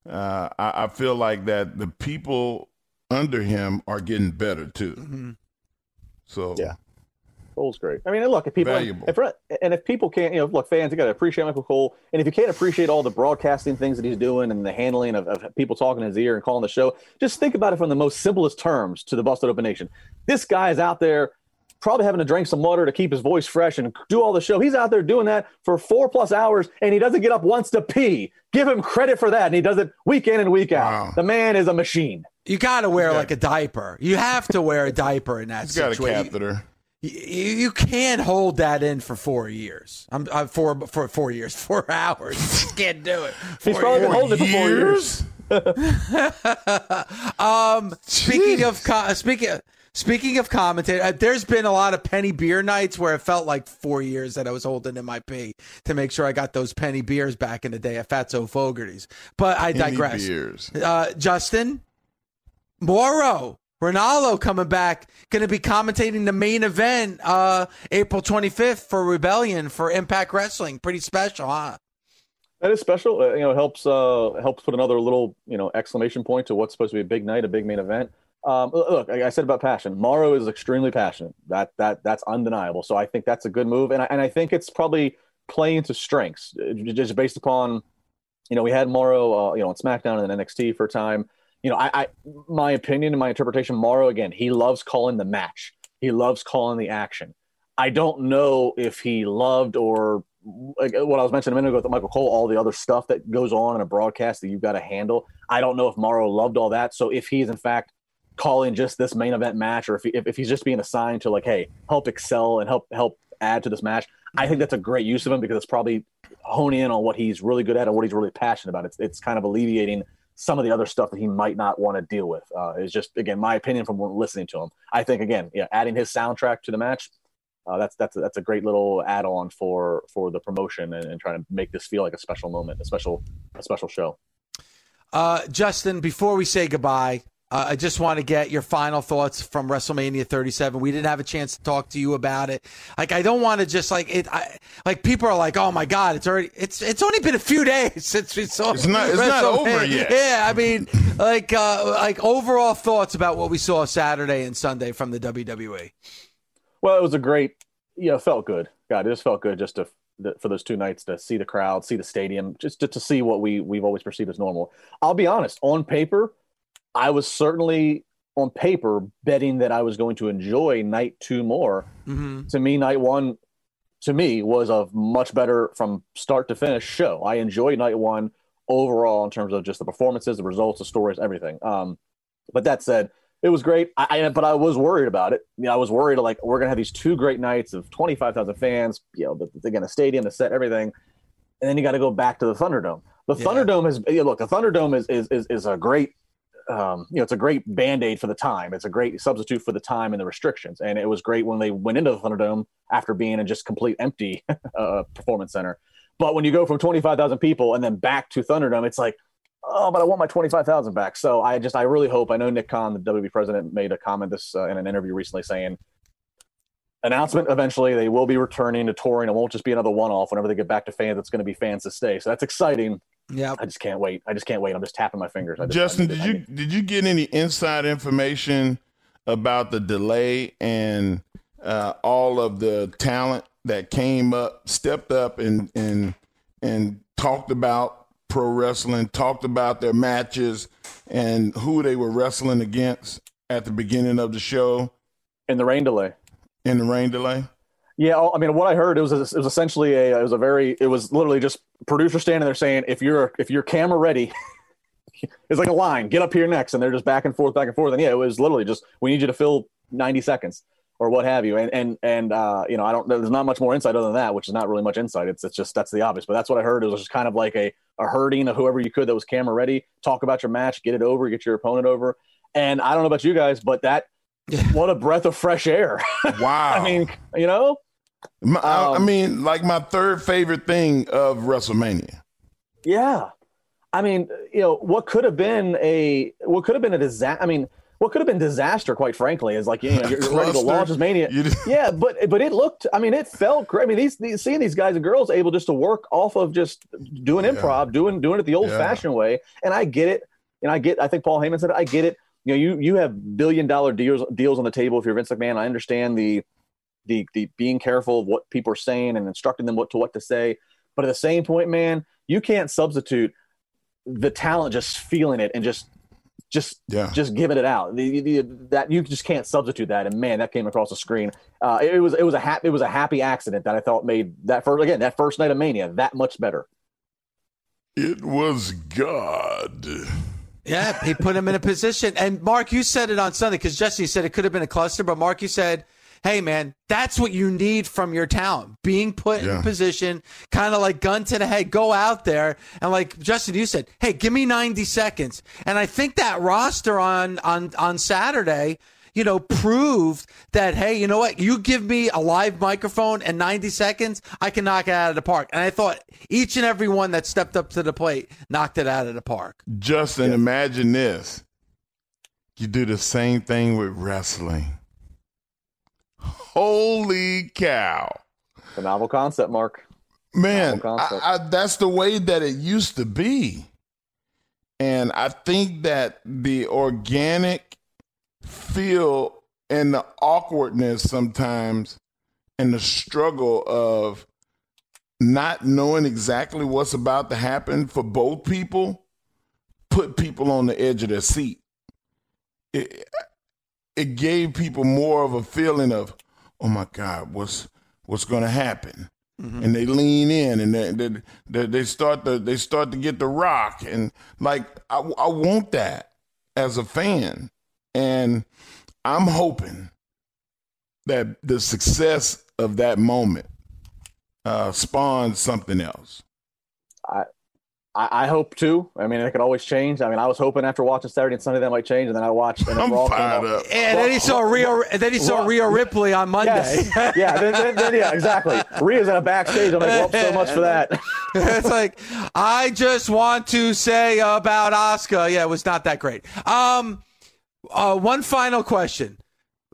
uh, I, I feel like that the people under him are getting better too. So Yeah. Cole's great. I mean, look, if people Valuable. if and if people can't, you know, look, fans, you got to appreciate Michael Cole, and if you can't appreciate all the broadcasting things that he's doing and the handling of, of people talking in his ear and calling the show, just think about it from the most simplest terms to the Busted Open Nation. This guy is out there probably having to drink some water to keep his voice fresh and do all the show. He's out there doing that for four plus hours, and he doesn't get up once to pee. Give him credit for that, and he does it week in and week out. Wow. The man is a machine. You got to wear like a diaper. You have to wear a diaper in that he's got a situation. catheter. You, you can't hold that in for four years. I'm, I'm for for four years, four hours. Can't do it. He's Four probably been years. holding it for four years. Um, speaking of co- speaking speaking of commentator, uh, there's been a lot of penny beer nights where it felt like four years that I was holding in my pee to make sure I got those penny beers back in the day at Fatso Fogarty's. But I Any digress. beers. Uh, Justin Mauro. Ranallo coming back, going to be commentating the main event uh, April 25th for Rebellion for Impact Wrestling. Pretty special, huh? That is special. Uh, you know, helps uh, helps put another little you know exclamation point to what's supposed to be a big night, a big main event. Um, look, like I said about passion. Mauro is extremely passionate. That that that's undeniable. So I think that's a good move, and I, and I think it's probably playing to strengths, uh, just based upon, you know, we had Mauro, uh, you know, on SmackDown and then NXT for a time. You know, I, I my opinion and my interpretation, Mauro again, he loves calling the match. He loves calling the action. I don't know if he loved or like what I was mentioning a minute ago with Michael Cole, all the other stuff that goes on in a broadcast that you've got to handle. I don't know if Mauro loved all that. So if he's in fact calling just this main event match, or if, he, if if he's just being assigned to like, hey, help excel and help help add to this match, I think that's a great use of him because it's probably honing in on what he's really good at and what he's really passionate about. It's it's kind of alleviating some of the other stuff that he might not want to deal with. Uh, is just again my opinion from listening to him. I think again, yeah, adding his soundtrack to the match, uh, that's that's that's a great little add-on for for the promotion and, and trying to make this feel like a special moment, a special a special show. Uh, Justin, before we say goodbye, uh, I just want to get your final thoughts from WrestleMania 37. We didn't have a chance to talk to you about it. Like, I don't want to just like it. I, like people are like, "Oh my God, it's already it's it's only been a few days since we saw." It's not it's not over yet. Yeah, I mean, like uh, like overall thoughts about what we saw Saturday and Sunday from the WWE. Well, it was a great. You know, felt good. God, it just felt good just to for those two nights to see the crowd, see the stadium, just to, to see what we we've always perceived as normal. I'll be honest, on paper I was certainly on paper betting that I was going to enjoy night two more. Mm-hmm. To me, night one, to me, was a much better from start to finish show. I enjoyed night one overall in terms of just the performances, the results, the stories, everything. Um, but that said, it was great. I, I, but I was worried about it. You know, I was worried like we're gonna have these two great nights of twenty five thousand fans. You know, the, again, the stadium, the set, everything, and then you got to go back to the Thunderdome. The yeah. Thunderdome is you know, look. The Thunderdome is, is is is a great um, you know, it's a great band aid for the time. It's a great substitute for the time and the restrictions. And it was great when they went into the Thunderdome after being in just complete empty uh, performance center. But when you go from 25,000 people and then back to Thunderdome, it's like, oh, but I want my 25,000 back. So I just, I really hope, I know Nick Khan, the WB president, made a comment this uh, in an interview recently saying, announcement eventually they will be returning to touring. It won't just be another one off. Whenever they get back to fans, it's going to be fans to stay. So that's exciting. Yeah, I just can't wait. I just can't wait. I'm just tapping my fingers. Just, Justin, did you did you get any inside information about the delay and uh, all of the talent that came up, stepped up, and and and talked about pro wrestling, talked about their matches and who they were wrestling against at the beginning of the show? In the rain delay. In the rain delay. Yeah, I mean, what I heard it was it was essentially a it was a very it was literally just producer standing there saying if you're if you're camera ready, it's like a line get up here next, and they're just back and forth, back and forth, and yeah, it was literally just we need you to fill ninety seconds or what have you, and and and uh, you know I don't there's not much more insight other than that, which is not really much insight. It's it's just that's the obvious, but that's what I heard. It was just kind of like a a herding of whoever you could that was camera ready, talk about your match, get it over, get your opponent over, and I don't know about you guys, but that what a breath of fresh air. Wow. I mean, you know, my, um, I mean, like my third favorite thing of WrestleMania. Yeah. I mean, you know, what could have been a what could have been a disaster. I mean, what could have been disaster, quite frankly, is like you know you're ready to launch as Mania. yeah, but but it looked. I mean, it felt great. I mean, these, these seeing these guys and girls able just to work off of just doing improv, yeah. doing doing it the old yeah. fashioned way, and I get it. And I get. I think Paul Heyman said it. I get it. You know, you you have billion dollar deals deals on the table if you're Vince McMahon. I understand the the the being careful of what people are saying and instructing them what to what to say. But at the same point, man, you can't substitute the talent just feeling it and just just yeah. just giving it out. The, the, that you just can't substitute that. And man, that came across the screen. Uh, it, it, was it was a happy it was a happy accident that I thought made that first again that first night of Mania that much better. It was God. Yeah, he put him in a position. And Mark, you said it on Sunday because Jesse said it could have been a cluster, but Mark, you said hey man, that's what you need from your talent. Being put yeah. in position, kind of like gun to the head, go out there and like Justin, you said, hey, give me 90 seconds. And I think that roster on on on Saturday you know, proved that, hey, you know what? You give me a live microphone and 90 seconds, I can knock it out of the park. And I thought each and every one that stepped up to the plate knocked it out of the park. Justin, yeah. imagine this. You do the same thing with wrestling. Holy cow. The novel concept, Mark. Man, concept. I, I, that's the way that it used to be. And I think that the organic feel and the awkwardness sometimes and the struggle of not knowing exactly what's about to happen for both people put people on the edge of their seat. It, it gave people more of a feeling of, oh my God, what's what's going to happen? Mm-hmm. And they lean in and they, they, they, they start to they start to get the rock and like I, I want that as a fan and I'm hoping that the success of that moment uh, spawns something else. I I, I hope too. I mean, it could always change. I mean, I was hoping after watching Saturday and Sunday that might change, and then I watched. And then I'm Raw fired out. up. And then he saw Rhea. And then he saw Raw- Rhea Ripley on Monday. Yes. yeah, then, then, then, yeah, exactly. Rhea's in a backstage. I'm like, well, so much for that. it's like I just want to say about Oscar. Yeah, it was not that great. Um, uh, one final question,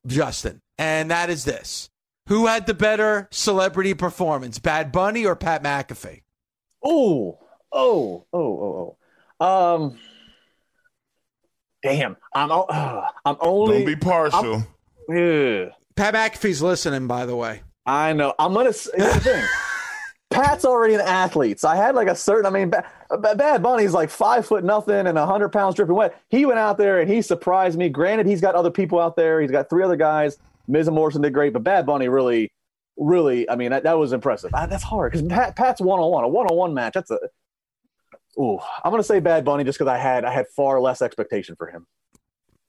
Justin, and that is this: Who had the better celebrity performance, Bad Bunny or Pat McAfee? Oh, oh, oh, oh, oh. Um, damn. I'm. o- Uh, I'm only. Don't be partial. Ugh. Pat McAfee's listening, by the way. I know. I'm gonna. s- Here's the thing. Pat's already an athlete, so I had like a certain. I mean, Ba- Ba- Bad Bunny's like five foot nothing and hundred pounds dripping wet. He went out there and he surprised me. Granted, he's got other people out there. He's got three other guys. Miz and Morrison did great, but Bad Bunny really, really. I mean, that, that was impressive. I, that's hard because Pat, Pat's one on one, a one on one match. That's a. Ooh, I'm gonna say Bad Bunny just because I had I had far less expectation for him.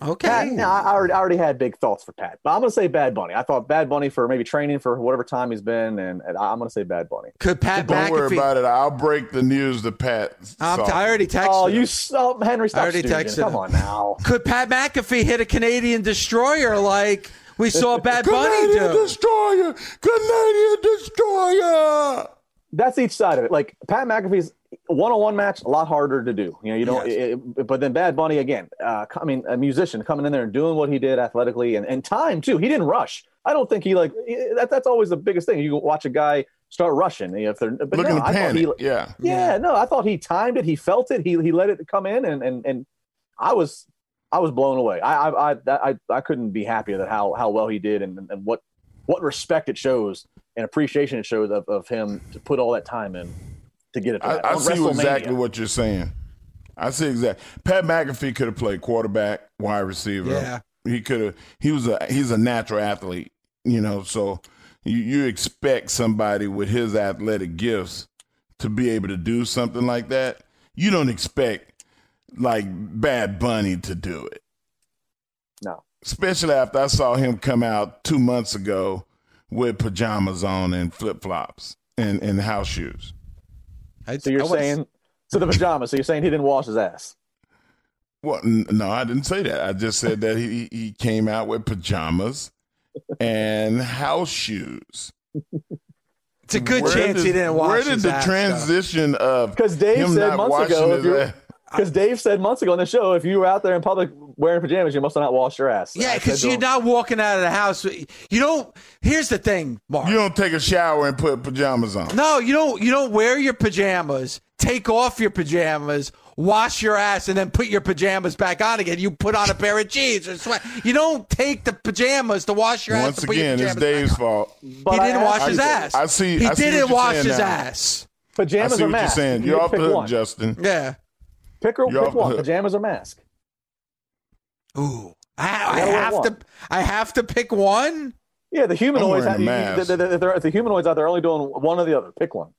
Okay. Pat, no, I I already, I already had big thoughts for Pat, but I'm gonna say Bad Bunny. I thought Bad Bunny for maybe training for whatever time he's been, and, and I'm gonna say Bad Bunny. Could Pat Don't worry about it. I'll break the news to Pat. I'm t- I already texted. Oh, him. you so oh, Henry, stop I already stooging. texted Come him. on now. Could Pat McAfee hit a Canadian destroyer like we saw Bad Bunny Canadian do? destroyer, Canadian destroyer. That's each side of it. Like Pat McAfee's one-on-one match, a lot harder to do. You know, you don't. Yes. it- it- but then Bad Bunny again. Uh, I mean, a musician coming in there and doing what he did athletically and, and time too. He didn't rush. I don't think he like that. That's always the biggest thing. You watch a guy start rushing if they're but Looking no, to I thought panic. he, yeah. Yeah, no, I thought he timed it. He felt it. He he let it come in, and and and I was I was blown away. I I I I, I couldn't be happier that how how well he did, and and what what respect it shows and appreciation it shows of, of him to put all that time in to get it. To I, that. I On see exactly what you're saying. I see exactly. Pat McAfee could have played quarterback, wide receiver. Yeah. he could have. He was a he's a natural athlete, you know. So you, you expect somebody with his athletic gifts to be able to do something like that. You don't expect like Bad Bunny to do it, No, especially after I saw him come out two months ago with pajamas on and flip flops and and house shoes. I- so you're I was- saying so the pajamas. So you're saying he didn't wash his ass. Well, no, I didn't say that. I just said that he he came out with pajamas and house shoes. it's a good Where chance did- he didn't watch Where did his the ass, though. transition of Because Dave him said not months ago, if you're ass- because Dave said months ago on the show, if you were out there in public wearing pajamas, you must have not washed your ass. Yeah, because you're not walking out of the house. You don't. Here's the thing, Mark. you don't take a shower and put pajamas on. no, you don't. You don't wear your pajamas. Take off your pajamas. Wash your ass and then put your pajamas back on again. You put on a pair of jeans or sweat. You don't take the pajamas to wash your ass. Once to put your again, it's Dave's fault. But he I didn't asked wash you his to- ass. I see- He I see didn't what wash his now. ass. I Pajamas see or what mask. you're saying. You You're off the hook. Justin. Yeah. Pick, or, You're pick one. Pajamas or mask. Ooh. I, I gotta have one. to. I have to pick one. Yeah, the humanoids. wearing a Have, mask. the, the, the, the humanoids out there are only doing one or the other. Pick one.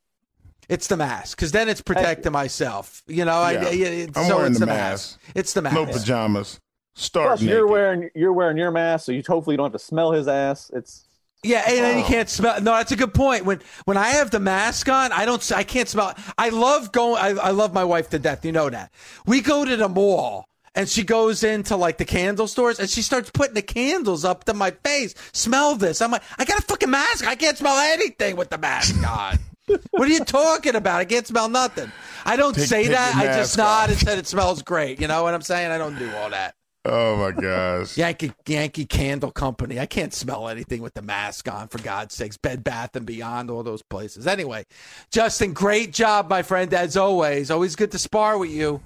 It's the mask because then it's protecting myself. You know, I, Yeah. I, it- I'm so wearing it's the the mask. It's the mask. No pajamas. Start Plus, naked. you're wearing you're wearing your mask, so you hopefully you don't have to smell his ass. It's Yeah, and then you can't smell. No, that's a good point. When when I have the mask on, I don't. I can't smell. I love going. I, I love my wife to death. You know that. We go to the mall. And she goes into like the candle stores and she starts putting the candles up to my face. Smell this. I'm like, I got a fucking mask. I can't smell anything with the mask on. what are you talking about? I can't smell nothing. I don't Take- say take that. I just nod off. and said it smells great. You know what I'm saying? I don't do all that. Oh my gosh. Yankee Yankee Candle Company. I can't smell anything with the mask on, for God's sakes. Bed Bath and Beyond, all those places. Anyway, Justin, great job, my friend, as always. Always good to spar with you.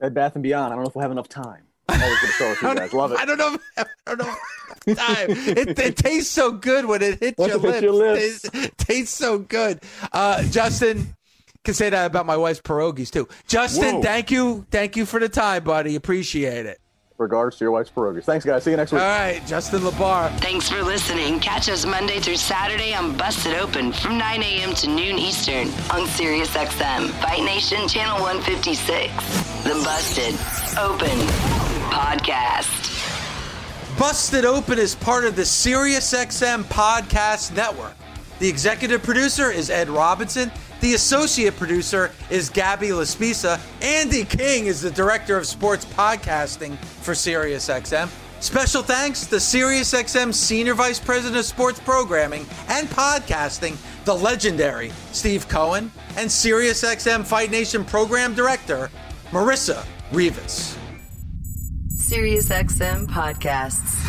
Bed Bath and Beyond. I don't know if we'll have enough time. I'm always going to show it you guys. Love it. I don't know. I don't know. Time. It, it tastes so good when it hits, Once your, it hits lips. your lips. It tastes, tastes so good. Uh, Justin, can say that about my wife's pierogies too. Justin, Whoa. thank you, thank you for the time, buddy. Appreciate it. Regards to your wife's pierogies. Thanks, guys. See you next week. All right, Justin LaBar. Thanks for listening. Catch us Monday through Saturday on Busted Open from 9 a.m. to noon Eastern on Sirius XM, Fight Nation Channel 156. The Busted Open Podcast. Busted Open is part of the SiriusXM Podcast Network. The executive producer is Ed Robinson. The associate producer is Gabby Laspisa. Andy King is the director of sports podcasting for SiriusXM. Special thanks to SiriusXM Senior Vice President of Sports Programming and Podcasting, the legendary Steve Cohen, and SiriusXM Fight Nation Program Director, Marissa Rivas. SiriusXM Podcasts.